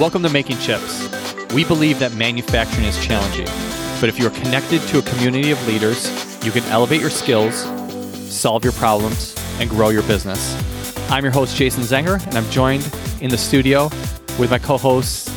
Welcome to Making Chips. We believe that manufacturing is challenging, but if you are connected to a community of leaders, you can elevate your skills, solve your problems, and grow your business. I'm your host, Jason Zenger, and I'm joined in the studio with my co host,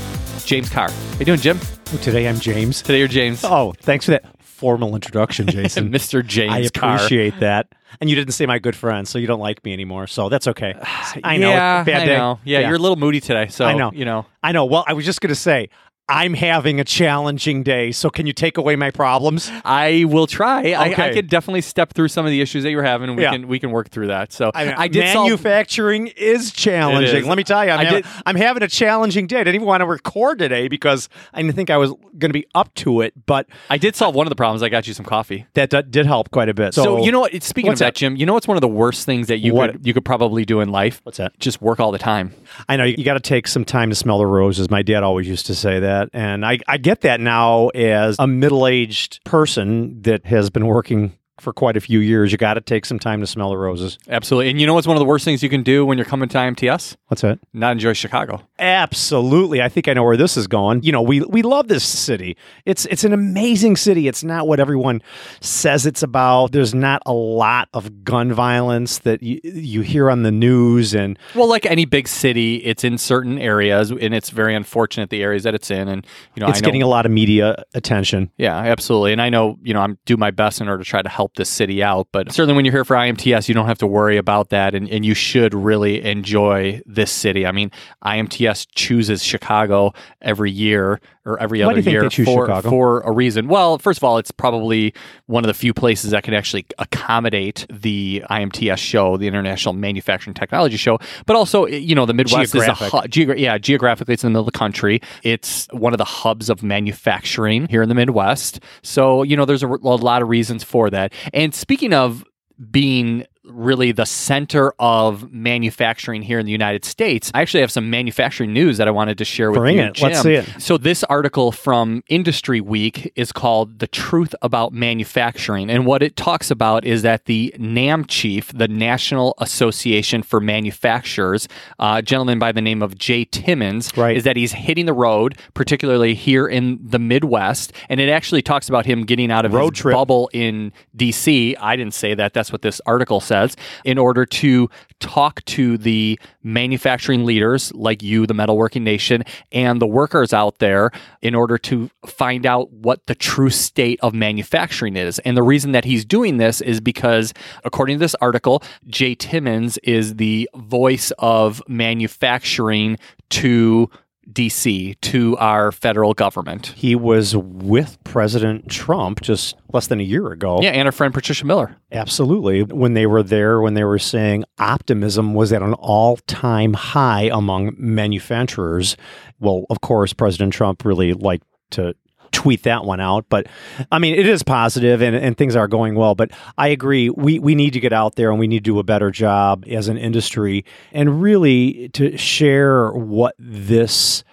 James Carr. How you doing, Jim? Today I'm James. Today you're James. Oh, thanks for that formal introduction, Jason. Mr. James I Carr. appreciate that. And you didn't say my good friend, so you don't like me anymore. So that's okay. I know. Yeah, bad I day. know. Yeah, you're a little moody today, so I know. you know. I know. Well, I was just going to say, I'm having a challenging day. So can you take away my problems? I will try. I, I could definitely step through some of the issues that you're having, and we Yeah. can we can work through that. So I, I did solve- manufacturing is challenging. Is. Let me tell you, I'm, having, did- I'm having a challenging day. I didn't even want to record today because I didn't think I was going to be up to it, but I did solve one of the problems. I got you some coffee. that, that did help quite a bit. So, So, you know what? it's- Speaking of that, that? Jim, you know what's one of the worst things that you What? could you could probably do in life? What's that? Just work all the time. I know you, got to take some time to smell the roses. My dad always used to say that. And I, I get that now as a middle aged person that has been working for quite a few years. You got to take some time to smell the roses. Absolutely. And you know what's one of the worst things you can do when you're coming to IMTS? What's that? Not enjoy Chicago. Absolutely. I think I know where this is going. You know, we we love this city. It's it's an amazing city. It's not what everyone says it's about. There's not a lot of gun violence that you, you hear on the news and Well, like any big city, it's in certain areas, and it's very unfortunate the areas that it's in. And you know, it's I know, getting a lot of media attention. Yeah, absolutely. And I know, you know, I'm do my best in order to try to help this city out. But certainly when you're here for IMTS, you don't have to worry about that. And, and you should really enjoy this city. I mean, IMTS chooses Chicago every year or every Why other do you think year for, Chicago? for a reason. Well, first of all, it's probably one of the few places that can actually accommodate the IMTS show, the International Manufacturing Technology Show. But also, eh, you know, the Midwest is a Geographic. hu- geogra- yeah, geographically, it's in the middle of the country. It's one of the hubs of manufacturing here in the Midwest. So, you know, there's a, a lot of reasons for that. And speaking of being really the center of manufacturing here in the United States, I actually have some manufacturing news that I wanted to share with Bring you. it. Let's see it. So this article from Industry Week is called "The Truth About Manufacturing," and what it talks about is that the NAM chief, the National Association for Manufacturers, uh, a gentleman by the name of Jay Timmons, Right. is that he's hitting the road, particularly here in the Midwest, and it actually talks about him getting out of Road his trip. bubble in DC. I didn't say that. That's what this article says. In order to talk to the manufacturing leaders like you, the metalworking nation, and the workers out there in order to find out what the true state of manufacturing is. And the reason that he's doing this is because, according to this article, Jay Timmons is the voice of manufacturing to DC, to our federal government. He was with President Trump just less than a year ago. Yeah, and our friend Patricia Miller. Absolutely. When they were there, when they were saying optimism was at an all time high among manufacturers. Well, of course, President Trump really liked to tweet that one out. But I mean, it is positive and, and things are going well. But I agree. We, we need to get out there and we need to do a better job as an industry and really to share what this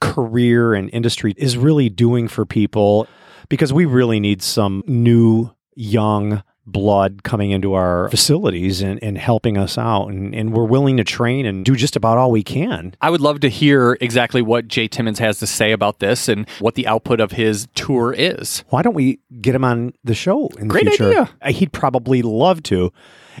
career and industry is really doing for people because we really need some new, young blood coming into our facilities and, and helping us out. And, and we're willing to train and do just about all we can. I would love to hear exactly what Jay Timmons has to say about this and what the output of his tour is. Why don't we get him on the show in the Great future? idea. Uh, He'd probably love to.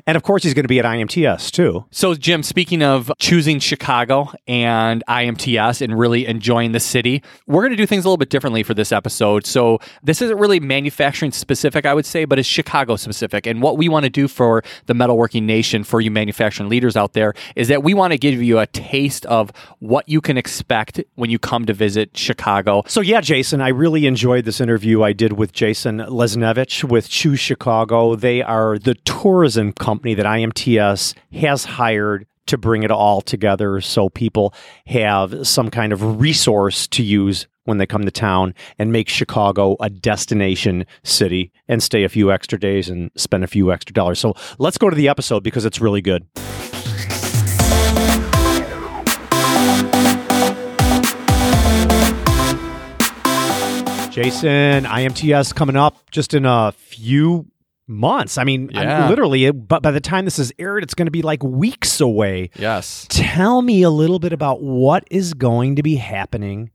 And of course, he's going to be at IMTS too. So, Jim, speaking of choosing Chicago and IMTS and really enjoying the city, we're going to do things a little bit differently for this episode. So, this isn't really manufacturing specific, I would say, but it's Chicago specific. And what we want to do for the metalworking nation, for you manufacturing leaders out there, is that we want to give you a taste of what you can expect when you come to visit Chicago. So yeah, Jason, I really enjoyed this interview I did with Jason Lesniewicz with Choose Chicago. They are the tourism company that IMTS has hired to bring it all together so people have some kind of resource to use when they come to town and make Chicago a destination city and stay a few extra days and spend a few extra dollars. So let's go to the episode because it's really good. Jason, IMTS coming up just in a few months. I mean, Yeah. literally, but by the time this is aired, it's going to be like weeks away. Yes. Tell me a little bit about what is going to be happening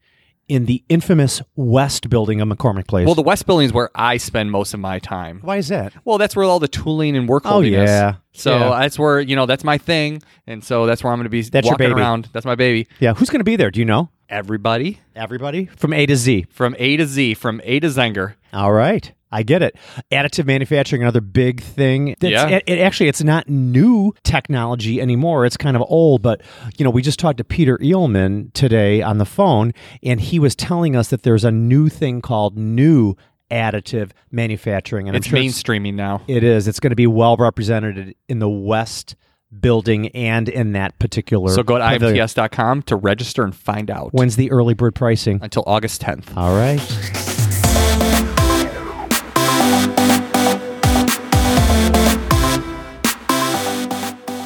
in the infamous West building of McCormick Place. Well, the West Building is where I spend most of my time. Why is that? Well, that's where all the tooling and work Oh, yeah. So Yeah. that's where you know that's my thing, and so that's where I'm going to be That's your walking baby. around. That's my baby. Yeah, who's going to be there? Do you know? Everybody Everybody from A to Z. from A to Z, from A to Zenger. All right. I get it. Additive manufacturing, another big thing. That's- Yeah. It, it actually, it's not new technology anymore. It's kind of old, but you know, we just talked to Peter Eelman today on the phone, and he was telling us that there's a new thing called new additive manufacturing, and It's sure mainstreaming now. it is. It's going to be well represented in the West building and in that particular. So go to pavilion. imts.com to register and find out When's the early bird pricing? until August 10th. All right.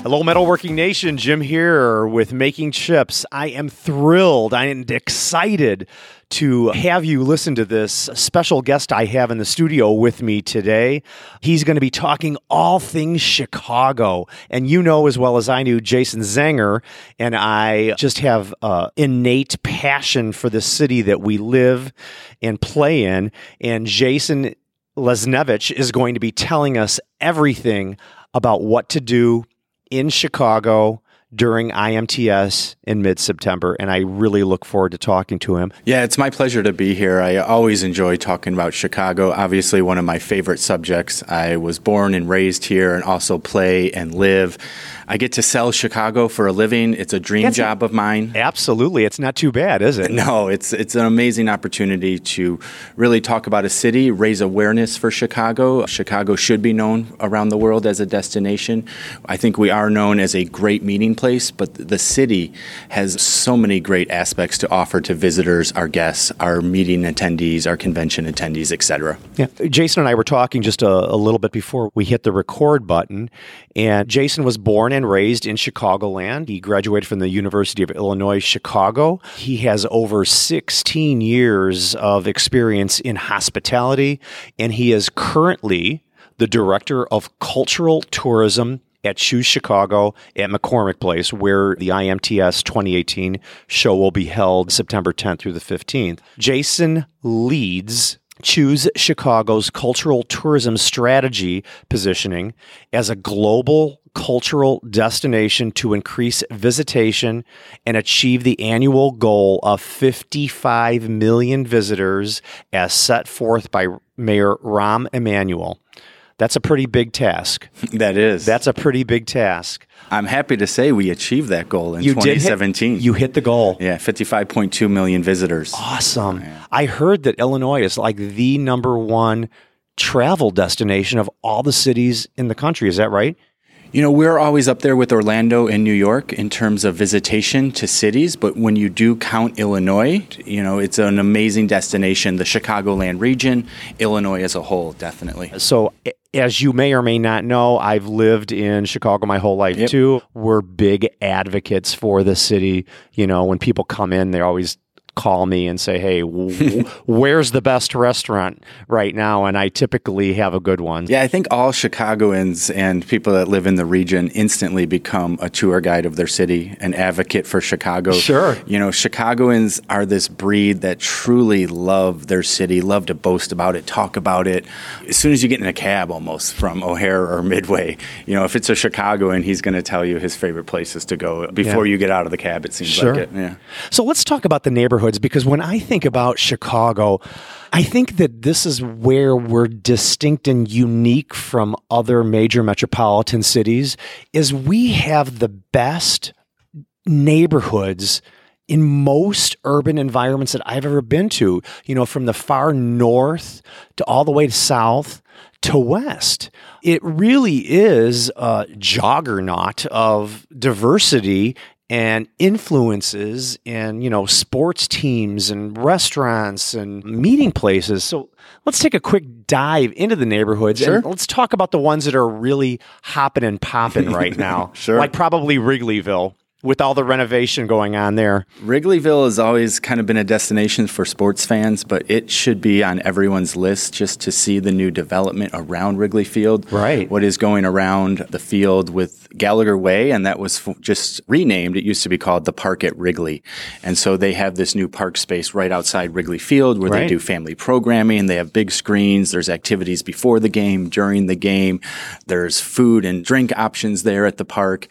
Hello, Metalworking Nation. Jim here with Making Chips. I am thrilled and excited to have you listen to this special guest I have in the studio with me today. He's going to be talking all things Chicago. And you know as well as I do, Jason Zenger and I just have uh, innate passion for the city that we live and play in. And Jason Lesniewicz is going to be telling us everything about what to do in Chicago during IMTS in mid September. And I really look forward to talking to him. Yeah, it's my pleasure to be here. I always enjoy talking about Chicago. Obviously, one of my favorite subjects. I was born and raised here and also play and live. I get to sell Chicago for a living. It's a dream That's- job of mine. Absolutely. It's not too bad, is it? No, it's it's an amazing opportunity to really talk about a city, raise awareness for Chicago. Chicago should be known around the world as a destination. I think we are known as a great meeting place, but the city has so many great aspects to offer to visitors, our guests, our meeting attendees, our convention attendees, etc. Yeah. Jason and I were talking just a, a little bit before we hit the record button. And Jason was born and raised in Chicagoland. He graduated from the University of Illinois Chicago. He has over 16 years of experience in hospitality, and he is currently the director of cultural tourism at Choose Chicago at McCormick Place, where the IMTS 2018 show will be held September 10th through the 15th. Jason leads Choose Chicago's cultural tourism strategy positioning as a global cultural destination to increase visitation and achieve the annual goal of 55 million visitors as set forth by Mayor Rahm Emanuel. That's a pretty big task. That is. That's a pretty big task. I'm happy to say we achieved that goal in You did hit- 2017. you hit the goal. yeah, 55.2 million visitors. Awesome. I heard that Illinois is like the number one travel destination of all the cities in the country. Is that right? You know, we're always up there with Orlando and New York in terms of visitation to cities, but when you do count Illinois, you know, it's an amazing destination. The Chicagoland region, Illinois as a whole, definitely. So, as you may or may not know, I've lived in Chicago my whole life Yep. too. We're big advocates for the city. You know, when people come in, they always call me and say, "Hey, w- where's the best restaurant right now?" And I typically have a good one. Yeah, I think all Chicagoans and people that live in the region instantly become a tour guide of their city, an advocate for Chicago. Sure. You know, Chicagoans are this breed that truly love their city, love to boast about it, talk about it. As soon as you get in a cab almost from O'Hare or Midway, you know, if it's a Chicagoan, he's going to tell you his favorite places to go before Yeah. you get out of the cab, it seems Sure. like it. Yeah. So let's talk about the neighborhoods because when I think about Chicago, I think that this is where we're distinct and unique from other major metropolitan cities is we have the best neighborhoods in most urban environments that I've ever been to, you know, from the far north to all the way to south to west. It really is a juggernaut of diversity and influences and you know sports teams and restaurants and meeting places so let's take a quick dive into the neighborhoods Sure. and let's talk about the ones that are really hopping and popping right now Sure. like probably wrigleyville with all the renovation going on there. Wrigleyville has always kind of been a destination for sports fans, but it should be on everyone's list just to see the new development around Wrigley Field. Right. What is going around the field with Gallagher Way, and that was f- just renamed. It used to be called the Park at Wrigley. And so they have this new park space right outside Wrigley Field where Right. they do family programming. They have big screens. There's activities before the game, during the game. There's food and drink options there at the park.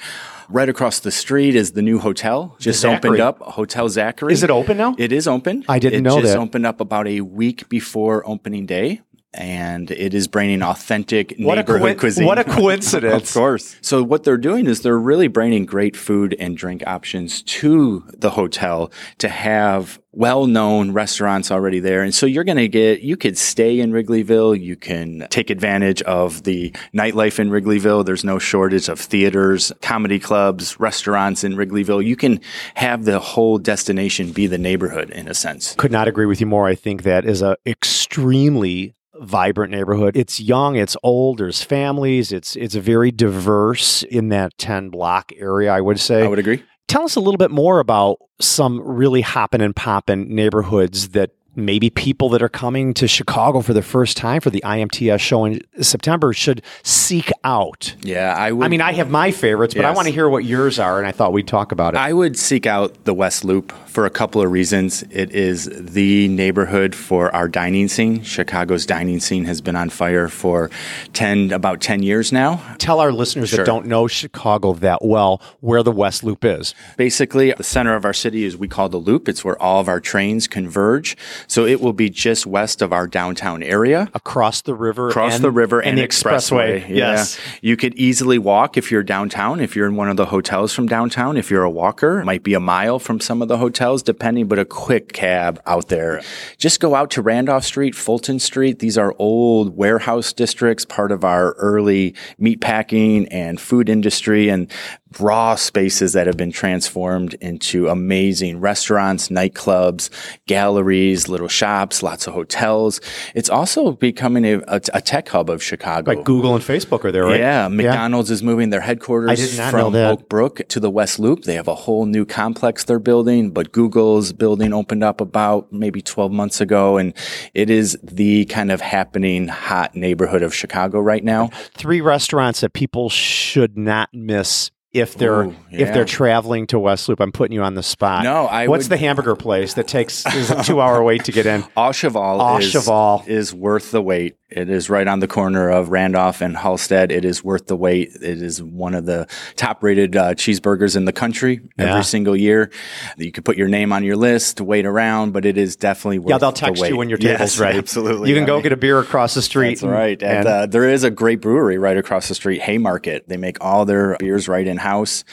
Right across the street is the new hotel, just Zachary. opened up, Hotel Zachary. Is it open now? It is open. I didn't know it know just that. opened up about a week before opening day. And it is bringing authentic What a neighborhood coin- cuisine. what a coincidence. of course. So what they're doing is they're really bringing great food and drink options to the hotel to have well-known restaurants already there. And so you're going to get, you could stay in Wrigleyville. You can take advantage of the nightlife in Wrigleyville. There's no shortage of theaters, comedy clubs, restaurants in Wrigleyville. You can have the whole destination be the neighborhood in a sense. Could not agree with you more. I think that is a extremely vibrant neighborhood. It's young, it's old, there's families, it's it's very diverse in that 10 block area, I would say. I would agree. Tell us a little bit more about some really hopping and popping neighborhoods that maybe people that are coming to Chicago for the first time for the IMTS show in September should seek out. Yeah, I would. I mean, I have my favorites, but I want to hear what yours are, and I thought we'd talk about it. I would seek out the West Loop for a couple of reasons. It is the neighborhood for our dining scene. Chicago's dining scene has been on fire for 10 about 10 years now. Tell our listeners that don't know Chicago that well where the West Loop is. Basically, the center of our city is we call the Loop. It's where all of our trains converge. So it will be just west of our downtown area. Across the river. Across and- the river and, the expressway. Yeah. Yes. You could easily walk if you're downtown, if you're in one of the hotels from downtown. If you're a walker, it might be a mile from some of the hotels, depending, but a quick cab out there. Just go out to Randolph Street, Fulton Street. These are old warehouse districts, part of our early meatpacking and food industry and raw spaces that have been transformed into amazing restaurants, nightclubs, galleries, little shops, lots of hotels. It's also becoming a, a, a tech hub of Chicago. Like Google and Facebook are there, right? Yeah, McDonald's is moving their headquarters I did not know from. Oak Brook to the West Loop. They have a whole new complex they're building, but Google's building opened up about maybe 12 months ago, and it is the kind of happening hot neighborhood of Chicago right now. Three restaurants that people should not miss if they're Ooh, if they're traveling to West Loop. I'm putting you on the spot. No, I What's would- the hamburger place that takes is a two hour wait to get in? Au Cheval, Au is, Cheval. is worth the wait. It is right on the corner of Randolph and Halsted. It is worth the wait. It is one of the top rated uh, cheeseburgers in the country every single year. You could put your name on your list to wait around, but it is definitely worth Yeah, they'll the text wait. you when your table's Yes, ready. Absolutely. You can I go mean, get a beer across the street. That's right. And, And, uh, there is a great brewery right across the street, Haymarket. They make all their beers right in house.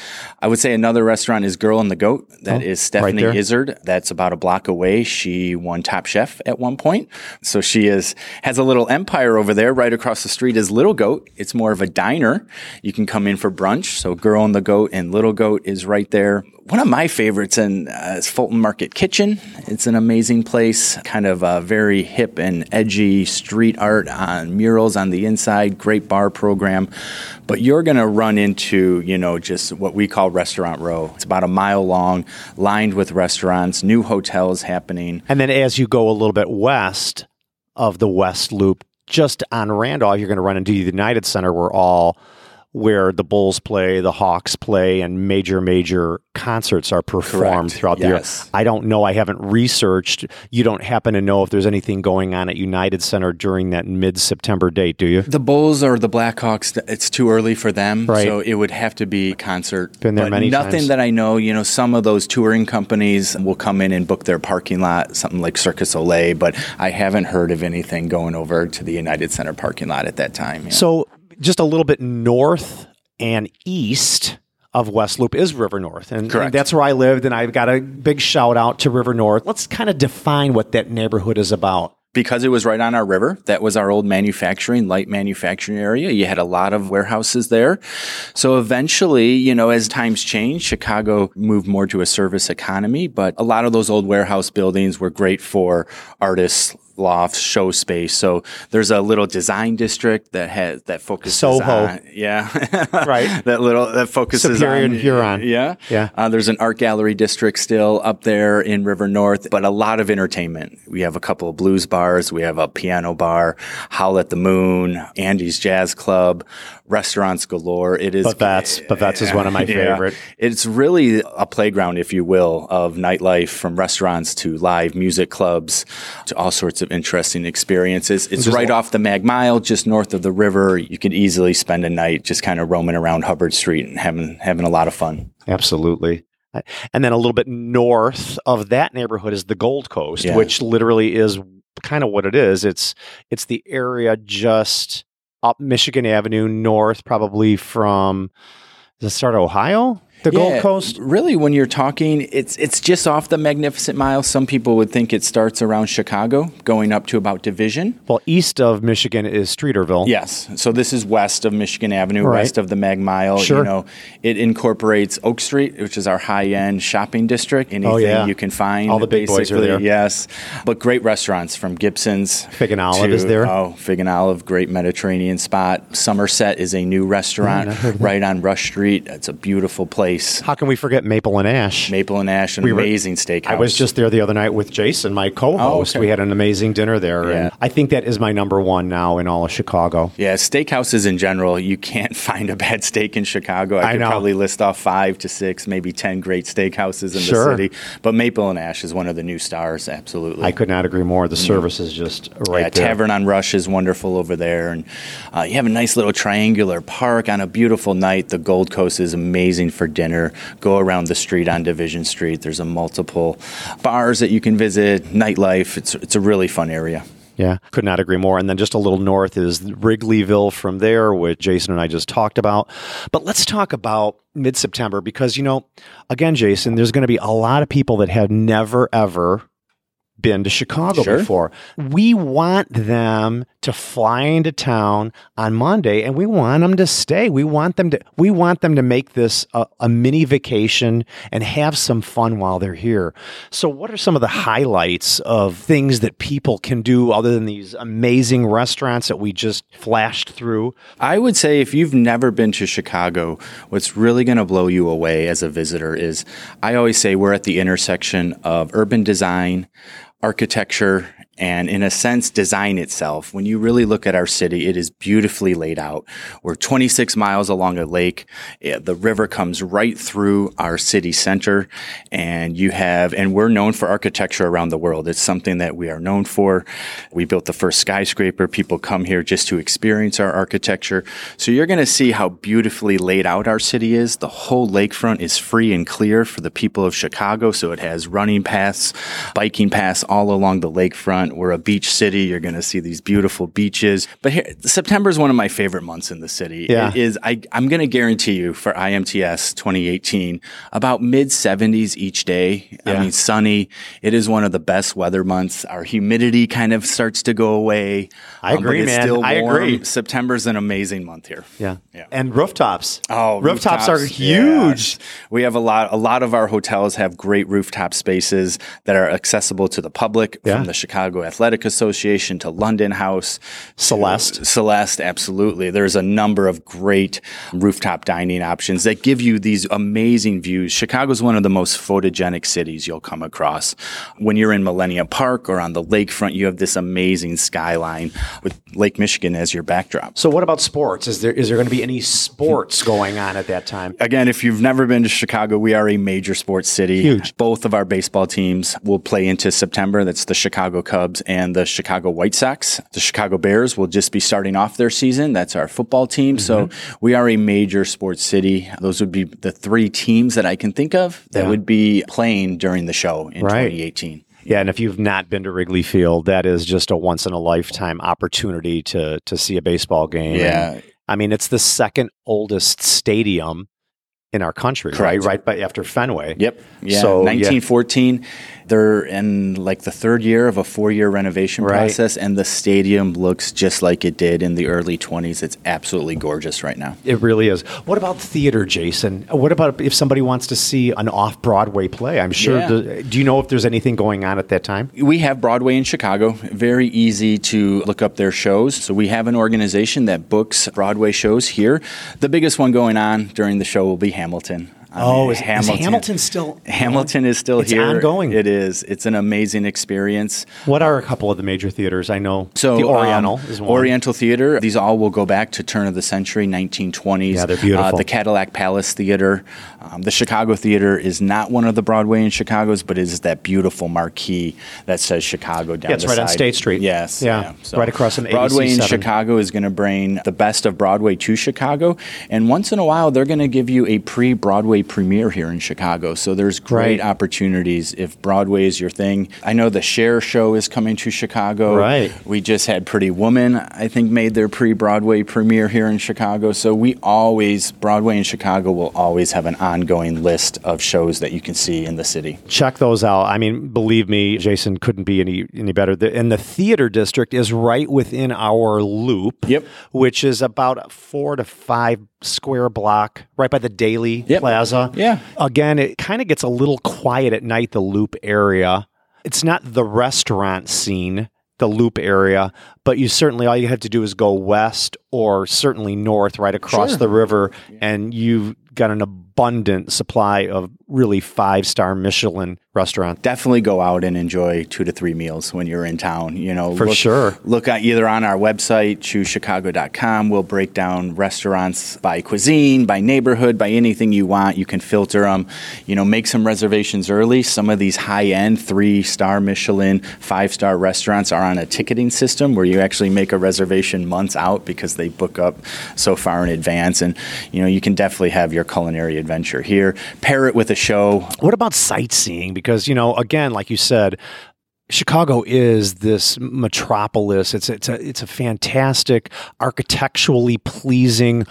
I would say another restaurant is Girl and the Goat. That oh, is Stephanie Oh, there. Izard. That's about a block away. She won Top Chef at one point. So she is has a little empire over there. Right across the street is Little Goat. It's more of a diner. You can come in for brunch. So Girl and the Goat and Little Goat is right there. One of my favorites uh, is Fulton Market Kitchen. It's an amazing place, kind of uh, very hip and edgy street art on murals on the inside, great bar program. But you're going to run into, you know, just what we call Restaurant Row. It's about a mile long, lined with restaurants, new hotels happening. and then as you go a little bit west of the West Loop, just on Randolph, you're going to run into the United Center, where all where the Bulls play, the Hawks play, and major major concerts are performed Correct. throughout the year. I don't know. I haven't researched. You don't happen to know if there's anything going on at United Center during that mid September date, do you? The Bulls or the Blackhawks, it's too early for them. Right. So it would have to be concert. Been there But many Nothing times. that I know. You know, some of those touring companies will come in and book their parking lot, something like Circus Olay, but I haven't heard of anything going over to the United Center parking lot at that time. yeah. So just a little bit north and east of West Loop is River North. And, and that's where I lived. And I've got a big shout out to River North. Let's kind of define what that neighborhood is about. because it was right on our river, that was our old manufacturing, light manufacturing area. You had a lot of warehouses there. So eventually, you know, as times changed, Chicago moved more to a service economy, but a lot of those old warehouse buildings were great for artists lofts, show space. So there's a little design district that has that focuses Soho. on yeah, Right. that little that focuses Superior on Huron. Yeah, Yeah. Uh, there's an art gallery district still up there in River North, but a lot of entertainment. We have a couple of blues bars. We have a piano bar, Howl at the Moon, Andy's Jazz Club, restaurants galore. It is. But that's is one of my Yeah. favorite. It's really a playground, if you will, of nightlife from restaurants to live music clubs to all sorts of interesting experiences. It's right off the Mag Mile, just north of the river. You could easily spend a night just kind of roaming around Hubbard Street and having having a lot of fun. Absolutely. And then a little bit north of that neighborhood is the Gold Coast, Yeah. which literally is kind of what it is. It's it's the area just up Michigan Avenue north, probably from it start of Ohio? The Yeah, Gold Coast? Really, when you're talking, it's it's just off the Magnificent Mile. Some people would think it starts around Chicago, going up to about Division. Well, east of Michigan is Streeterville. Yes. So this is west of Michigan Avenue, Right. west of the Mag Mile. Sure. You know, it incorporates Oak Street, which is our high-end shopping district. Anything Oh, yeah. you can find. All the big boys are there. Yes. But great restaurants from Gibson's. Fig and Olive to- is there. Oh, Fig and Olive, great Mediterranean spot. Somerset is a new restaurant mm, right on Rush Street. It's a beautiful place. How can we forget Maple and Ash? Maple and Ash, an We were- amazing steakhouse. I was just there the other night with Jason, my co-host. Oh, okay. We had an amazing dinner there, Yeah. and I think that is my number one now in all of Chicago. Yeah, steakhouses in general, you can't find a bad steak in Chicago. I, I could know. probably list off five to six, maybe 10 great steakhouses in Sure. the city. But Maple and Ash is one of the new stars, absolutely. I could not agree more. The service is just right yeah, there. Tavern on Rush is wonderful over there. And uh, you have a nice little triangular park on a beautiful night. The Gold Coast is amazing for dinner. Go around the street on Division Street. There's a multiple bars that you can visit, nightlife. It's, it's a really fun area. Yeah, could not agree more. And then just a little north is Wrigleyville from there, which Jason and I just talked about. But let's talk about mid September because, you know, again, Jason, there's going to be a lot of people that have never, ever been to Chicago Sure. before. We want them to fly into town on Monday and we want them to stay. We want them to we want them to make this a, a mini vacation and have some fun while they're here. So what are some of the highlights of things that people can do other than these amazing restaurants that we just flashed through? I would say if you've never been to Chicago, what's really going to blow you away as a visitor is I always say we're at the intersection of urban design, architecture, and in a sense, design itself. When you really look at our city, it is beautifully laid out. We're 26 miles along a lake. Eh, the river comes right through our city center and you have, and we're known for architecture around the world. It's something that we are known for. We built the first skyscraper. People come here just to experience our architecture. So you're going to see how beautifully laid out our city is. The whole lakefront is free and clear for the people of Chicago. So it has running paths, biking paths all along the lakefront. We're a beach city. You're going to see these beautiful beaches. But here, September is one of my favorite months in the city. Yeah. It is, I, I'm going to guarantee you for IMTS 2018, about mid 70s each day. I mean, sunny. It is one of the best weather months. Our humidity kind of starts to go away. I um, agree, man. Still I agree. September's an amazing month here. Yeah. Yeah. And rooftops. Oh, rooftops, are huge. yes. We have a lot. A lot of our hotels have great rooftop spaces that are accessible to the public, Yeah. from the Chicago Athletic Association to London House, Celeste. Celeste, absolutely. There's a number of great rooftop dining options that give you these amazing views. Chicago's one of the most photogenic cities you'll come across. When you're in Millennium Park or on the lakefront, you have this amazing skyline with Lake Michigan as your backdrop. So what about sports? Is there is there going to be any sports going on at that time? Again, if you've never been to Chicago, we are a major sports city. Huge. Both of our baseball teams will play into September. That's the Chicago Cubs and the Chicago White Sox. The Chicago Bears will just be starting off their season. That's our football team. So Mm-hmm. we are a major sports city. Those would be the three teams that I can think of that Yeah. would be playing during the show in Right. 2018. Yeah, and if you've not been to Wrigley Field, that is just a once in a lifetime opportunity to to see a baseball game. Yeah. And, I mean, it's the second oldest stadium in our country, Correct. right? Right, but after Fenway. Yep. Yeah. So yeah. 1914. They're in like the third year of a four-year renovation Right. process, and the stadium looks just like it did in the early 20s. It's absolutely gorgeous right now. It really is. What about theater, Jason? What about if somebody wants to see an off Broadway play? I'm sure. Yeah. the- do you know if there's anything going on at that time? We have Broadway in Chicago. Very easy to look up their shows. So we have an organization that books Broadway shows here. The biggest one going on during the show will be Hamilton. I Oh, mean, is- is Hamilton still- Hamilton is still It's here. ongoing. It is. It's an amazing experience. What are a couple of the major theaters? I know So the Oriental um, is one. Oriental Theater. These all will go back to turn of the century, 1920s. Yeah, they're beautiful. Uh, the Cadillac Palace Theater. Um, the Chicago Theater is not one of the Broadway in Chicago's, but is that beautiful marquee that says Chicago down Yeah, it's right on. State Street. Yes. Yeah, right across from Broadway in ABC7. Chicago is going to bring the best of Broadway to Chicago, and once in a while they're going to give you a pre-Broadway premiere here in Chicago. So there's great Right. opportunities if Broadway is your thing. I know the Cher Show is coming to Chicago. Right. We just had Pretty Woman, I think, made their pre Broadway premiere here in Chicago. So we always, Broadway in Chicago will always have an ongoing list of shows that you can see in the city. Check those out. I mean, believe me, Jason couldn't be any any better. The, and the theater district is right within our loop. Yep. Which is about a four to five square block, right by the Daley Yep. Plaza. Yeah. Again, it kind of gets a little quiet at night. The Loop area. It's not the restaurant scene. The loop area, but you certainly all you have to do is go west or certainly north, right across Sure. the river, and you've got an abundant supply of really five star Michelin restaurants. Definitely go out and enjoy two to three meals when you're in town. You know, For look, sure. Look at either on our website, choosechicago.com. We'll break down restaurants by cuisine, by neighborhood, by anything you want. You can filter them. You know, make some reservations early. Some of these high end three star Michelin, five star restaurants are on a ticketing system where you actually make a reservation months out because they book up so far in advance. And you know, you can definitely have your culinary adventure here. Pair it with a show. What about sightseeing? Because, you know, again, like you said, Chicago is this metropolis. It's it's a it's a fantastic, architecturally pleasing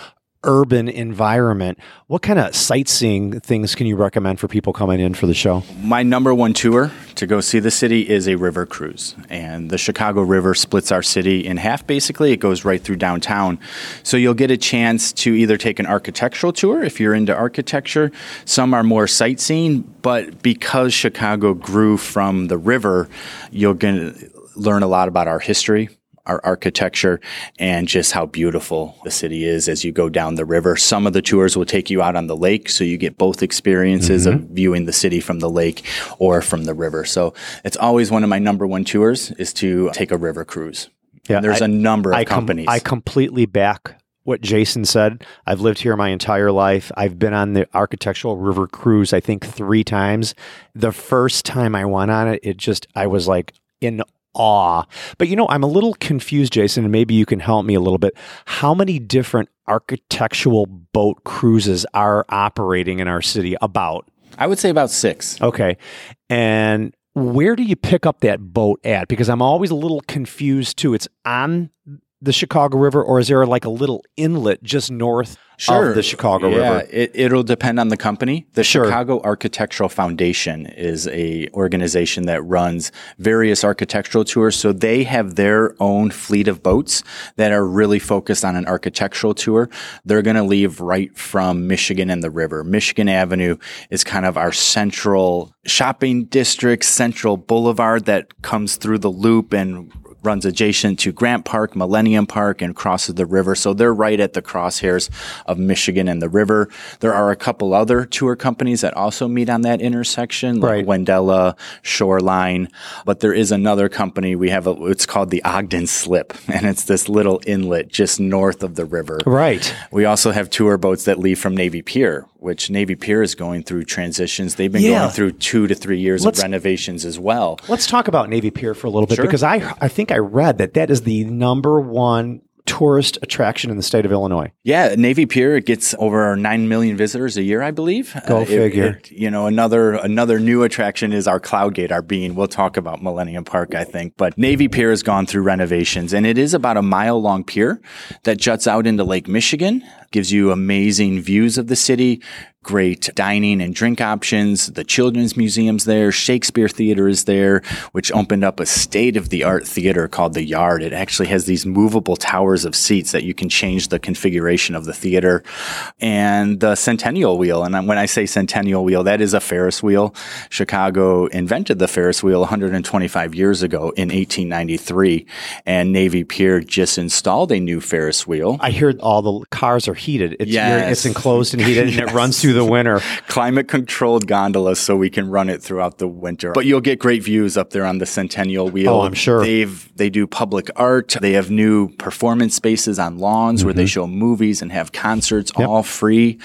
urban environment. What kind of sightseeing things can you recommend for people coming in for the show? My number one tour to go see the city is a river cruise. And the Chicago River splits our city in half, basically. It goes right through downtown. So you'll get a chance to either take an architectural tour if you're into architecture. Some are more sightseeing, but because Chicago grew from the river, you're going to learn a lot about our history our architecture and just how beautiful the city is as you go down the river. Some of the tours will take you out on the lake, so you get both experiences of mm-hmm. viewing the city from the lake or from the river. So it's always one of my number one tours is to take a river cruise. Yeah, And there's I- a number of I com- companies. I completely back what Jason said. I've lived here my entire life. I've been on the architectural river cruise, I think, three times. The first time I went on it, it just, I was like in awe. But you know, I'm a little confused, Jason, and maybe you can help me a little bit. How many different architectural boat cruises are operating in our city? About. I would say about six. Okay. And where do you pick up that boat at? Because I'm always a little confused too. It's on the Chicago River, or is there like a little inlet just north of the Chicago yeah, River? It, it'll depend on the company. The Sure. Chicago Architectural Foundation is a organization that runs various architectural tours. So they have their own fleet of boats that are really focused on an architectural tour. They're going to leave right from Michigan and the river. Michigan Avenue is kind of our central shopping district, central boulevard that comes through the loop and runs adjacent to Grant Park, Millennium Park, and crosses the river. So they're right at the crosshairs of Michigan and the river. There are a couple other tour companies that also meet on that intersection, like Right. Wendella, Shoreline. But there is another company. We have a, it's called the Ogden Slip, and it's this little inlet just north of the river. Right. We also have tour boats that leave from Navy Pier, which Navy Pier is going through transitions. They've been Yeah. going through two to three years Let's- of renovations as well. Let's talk about Navy Pier for a little bit Sure. because I I think I read that that is the number one tourist attraction in the state of Illinois. Yeah, Navy Pier it gets over nine million visitors a year, I believe. Go uh, it- figure. it- you know, another another new attraction is our Cloud Gate, our bean. We'll talk about Millennium Park, I think, but Navy Pier has gone through renovations, and it is about a mile long pier that juts out into Lake Michigan. Gives you amazing views of the city, great dining and drink options. The Children's Museum's there. Shakespeare Theater is there, which opened up a state of the art theater called The Yard. It actually has these movable towers of seats that you can change the configuration of the theater. And the Centennial Wheel. And when I say Centennial Wheel, that is a Ferris wheel. Chicago invented the Ferris wheel 125 years ago in 1893. And Navy Pier just installed a new Ferris wheel. I hear all the cars are heated. It's, Yes. it's enclosed and heated, and it runs through the winter. climate controlled gondolas so we can run it throughout the winter. But you'll get great views up there on the Centennial Wheel. Oh, I'm sure. They've they do public art. They have new performance spaces on lawns where Mm-hmm. they show movies and have concerts all free.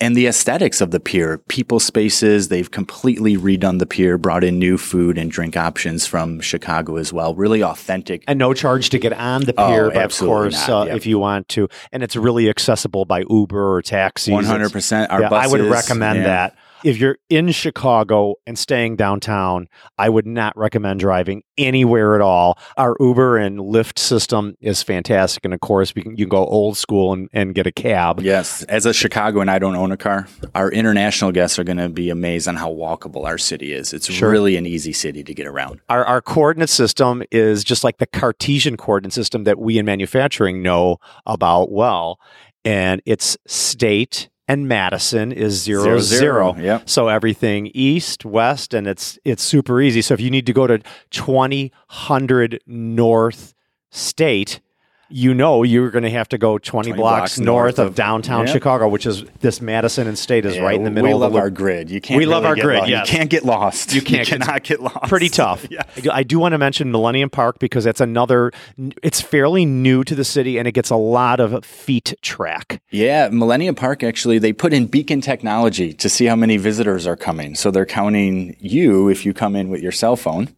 And the aesthetics of the pier, people spaces, they've completely redone the pier, brought in new food and drink options from Chicago as well. Really authentic. And no charge to get on the Oh, pier, but of course, uh, Yep. if you want to, and it's really accessible by Uber or taxis. One hundred percent. Our yeah, I would recommend yeah. that. If you're in Chicago and staying downtown, I would not recommend driving anywhere at all. Our Uber and Lyft system is fantastic. And of course, we can, you can go old school and, and get a cab. Yes, as a Chicagoan, and I don't own a car. Our international guests are going to be amazed on how walkable our city is. It's Sure. really an easy city to get around. Our, our coordinate system is just like the Cartesian coordinate system that we in manufacturing know about well. And it's state and Madison is zero Zero, zero. zero. Yep. So everything east, west, and it's it's super easy. So if you need to go to twenty hundred North State, you know you're going to have to go 20, 20 blocks, blocks north, north of, of- downtown Yep. Chicago, which is this Madison and State is Yeah, right in the middle We of love the our grid. You can't. We love our get grid, lost. yes. You can't get lost. You can't get- cannot get lost. pretty tough. Yeah. I do- I do want to mention Millennium Park because that's another. It's fairly new to the city and it gets a lot of feet track. Yeah, Millennium Park actually they put in beacon technology to see how many visitors are coming. So they're counting you if you come in with your cell phone.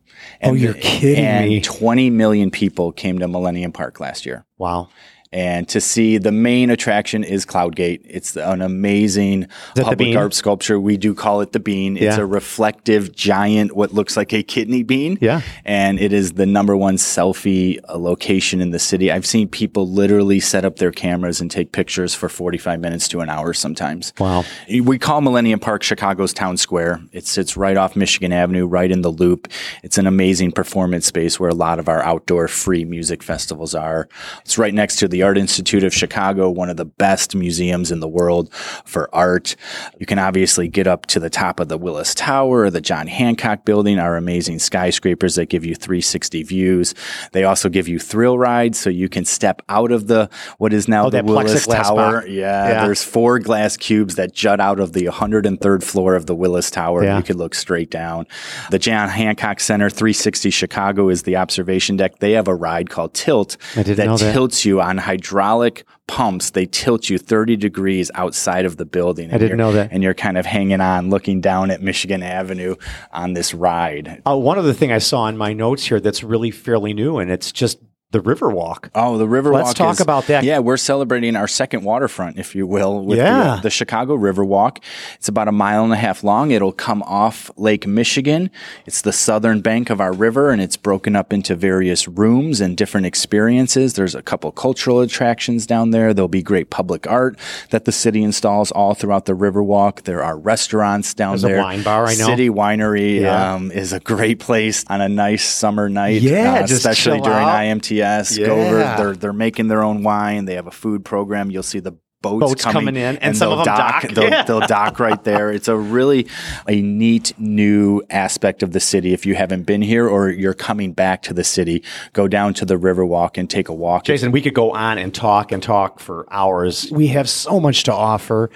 Oh, you're kidding and me. 20 million people came to Millennium Park last year. Wow. And to see the main attraction is Cloudgate. It's an amazing public art sculpture. We do call it the bean. It's a reflective giant, what looks like a kidney bean. Yeah. And it is the number one selfie uh, location in the city. I've seen people literally set up their cameras and take pictures for 45 minutes to an hour sometimes. Wow. We call Millennium Park Chicago's town square. It sits right off Michigan Avenue, right in the loop. It's an amazing performance space where a lot of our outdoor free music festivals are. It's right next to the Art Institute of Chicago, one of the best museums in the world for art. You can obviously get up to the top of the Willis Tower or the John Hancock building, our amazing skyscrapers that give you 360 views. They also give you thrill rides so you can step out of the what is now Oh, the that Willis Tower. Yeah, Yeah. there's four glass cubes that jut out of the 103rd floor of the Willis Tower. Yeah. You could look straight down. The John Hancock Center 360 Chicago is the observation deck. They have a ride called Tilt I that. tilts you on hydraulic pumps. They tilt you 30 degrees outside of the building. I didn't know that. And you're kind of hanging on, looking down at Michigan Avenue on this ride. Uh, one other thing I saw in my notes here that's really fairly new, and it's just the Riverwalk. Oh, the Riverwalk. Let's talk is- about that. Yeah, we're celebrating our second waterfront, if you will, with Yeah. the, the Chicago Riverwalk. It's about a mile and a half long. It'll come off Lake Michigan. It's the southern bank of our river, and it's broken up into various rooms and different experiences. There's a couple cultural attractions down there. There'll be great public art that the city installs all throughout the Riverwalk. There are restaurants down There's a there. wine bar, I know. City Winery Yeah. um, is a great place on a nice summer night, Yeah, uh, just especially during out. IMTS. Go over. Yeah. They're they're making their own wine. They have a food program. You'll see the boats, Boats coming in, and some they'll of them dock. They'll, Yeah. they'll dock right there. It's a really a neat new aspect of the city. If you haven't been here or you're coming back to the city, go down to the Riverwalk and take a walk. Jason, we could go on and talk and talk for hours. We have so much to offer.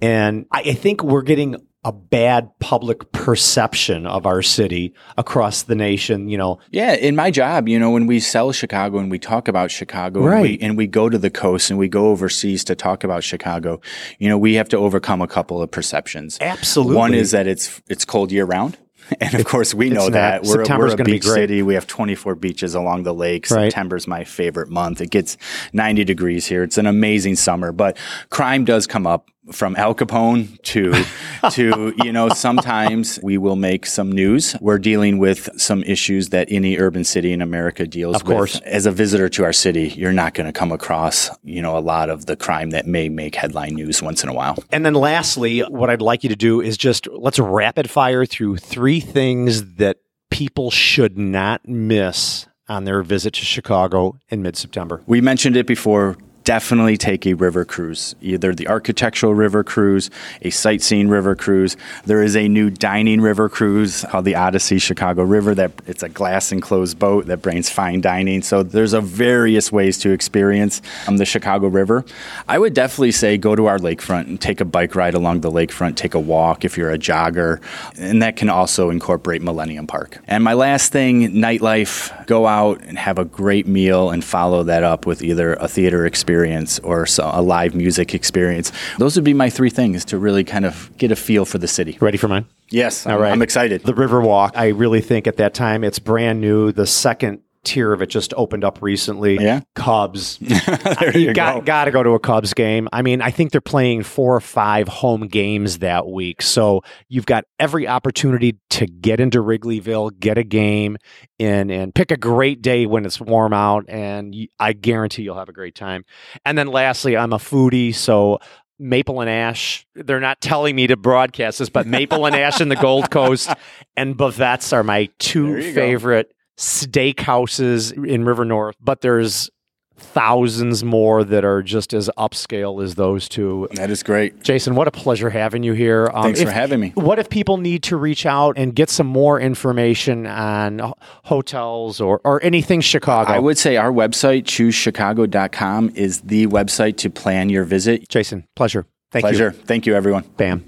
And I, I think we're getting a bad public perception of our city across the nation. You know, Yeah, in my job, you know, when we sell Chicago and we talk about Chicago and, Right. we, and we go to the coast and we go overseas to talk about Chicago, you know, we have to overcome a couple of perceptions. Absolutely. One is that it's it's cold year round. And of course, we know that we're, September's we're a gonna be great. city. We have 24 beaches along the lake. Right. September's my favorite month. It gets 90 degrees here. It's an amazing summer, but crime does come up from Al Capone to to you know sometimes we will make some news. We're dealing with some issues that any urban city in America deals Of course. with. As a visitor to our city, you're not going to come across you know a lot of the crime that may make headline news once in a while. And then lastly, what I'd like you to do is just let's rapid fire through three things that people should not miss on their visit to Chicago in mid September. We mentioned it before. Definitely take a river cruise, either the architectural river cruise, a sightseeing river cruise. There is a new dining river cruise called the Odyssey Chicago River. That it's a glass enclosed boat that brings fine dining. So there's a various ways to experience um, the Chicago River. I would definitely say go to our lakefront and take a bike ride along the lakefront. Take a walk if you're a jogger, and that can also incorporate Millennium Park. And my last thing, nightlife. Go out and have a great meal and follow that up with either a theater experience or a live music experience. Those would be my three things to really kind of get a feel for the city. Ready for mine? Yes, All I'm, right. I'm excited. The Riverwalk, I really think at that time it's brand new. The second tier of it just opened up recently. Oh, yeah. Cubs. there you got go. got to go to a Cubs game. I mean, I think they're playing four or five home games that week, so you've got every opportunity to get into Wrigleyville, get a game in, and pick a great day when it's warm out, and I guarantee you'll have a great time. And then lastly, I'm a foodie, so. Maple and Ash, they're not telling me to broadcast this, but Maple and Ash in the Gold Coast and Bavette's are my two favorite steakhouses in River North, but there's thousands more that are just as upscale as those two. That is great. Jason, what a pleasure having you here. Um, Thanks if- for having me. What if people need to reach out and get some more information on hotels or, or anything Chicago? I would say our website, choosechicago.com, is the website to plan your visit. Jason, pleasure. Thank you. Pleasure. Thank you, everyone. Bam.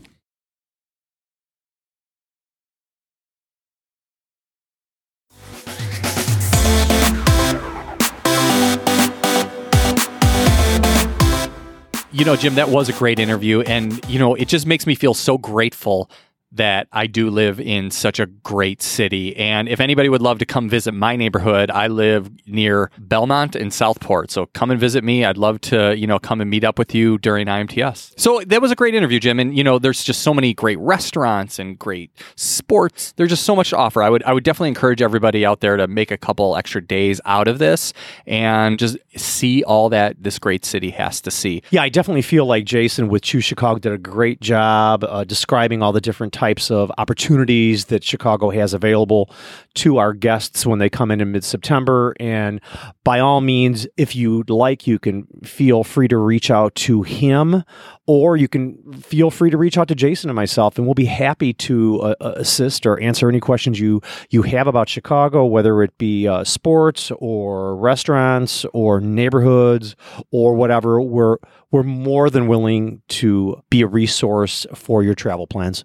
You know, Jim, that was a great interview. And, you know, it just makes me feel so grateful that I do live in such a great city. And if anybody would love to come visit my neighborhood, I live near Belmont and Southport. So come and visit me. I'd love to, you know, come and meet up with you during IMTS. So that was a great interview, Jim. And, you know, there's just so many great restaurants and great sports. There's just so much to offer. I would I would definitely encourage everybody out there to make a couple extra days out of this and just see all that this great city has to see. Yeah, I definitely feel like Jason with Choose Chicago did a great job uh, describing all the different types of opportunities that Chicago has available to our guests when they come in in mid September. And by all means, if you'd like, you can feel free to reach out to him or you can feel free to reach out to Jason and myself, and we'll be happy to uh, uh, assist or answer any questions you you have about Chicago, whether it be uh, sports or restaurants or neighborhoods or whatever. We're we're more than willing to be a resource for your travel plans.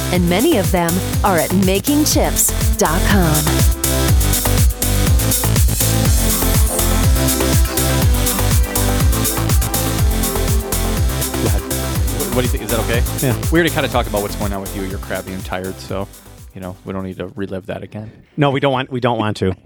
and many of them are at makingchips.com. What do you think? Is that okay? Yeah. We already kind of talked about what's going on with you. You're crabby and tired, so you know we don't need to relive that again. No, we don't want we don't want to.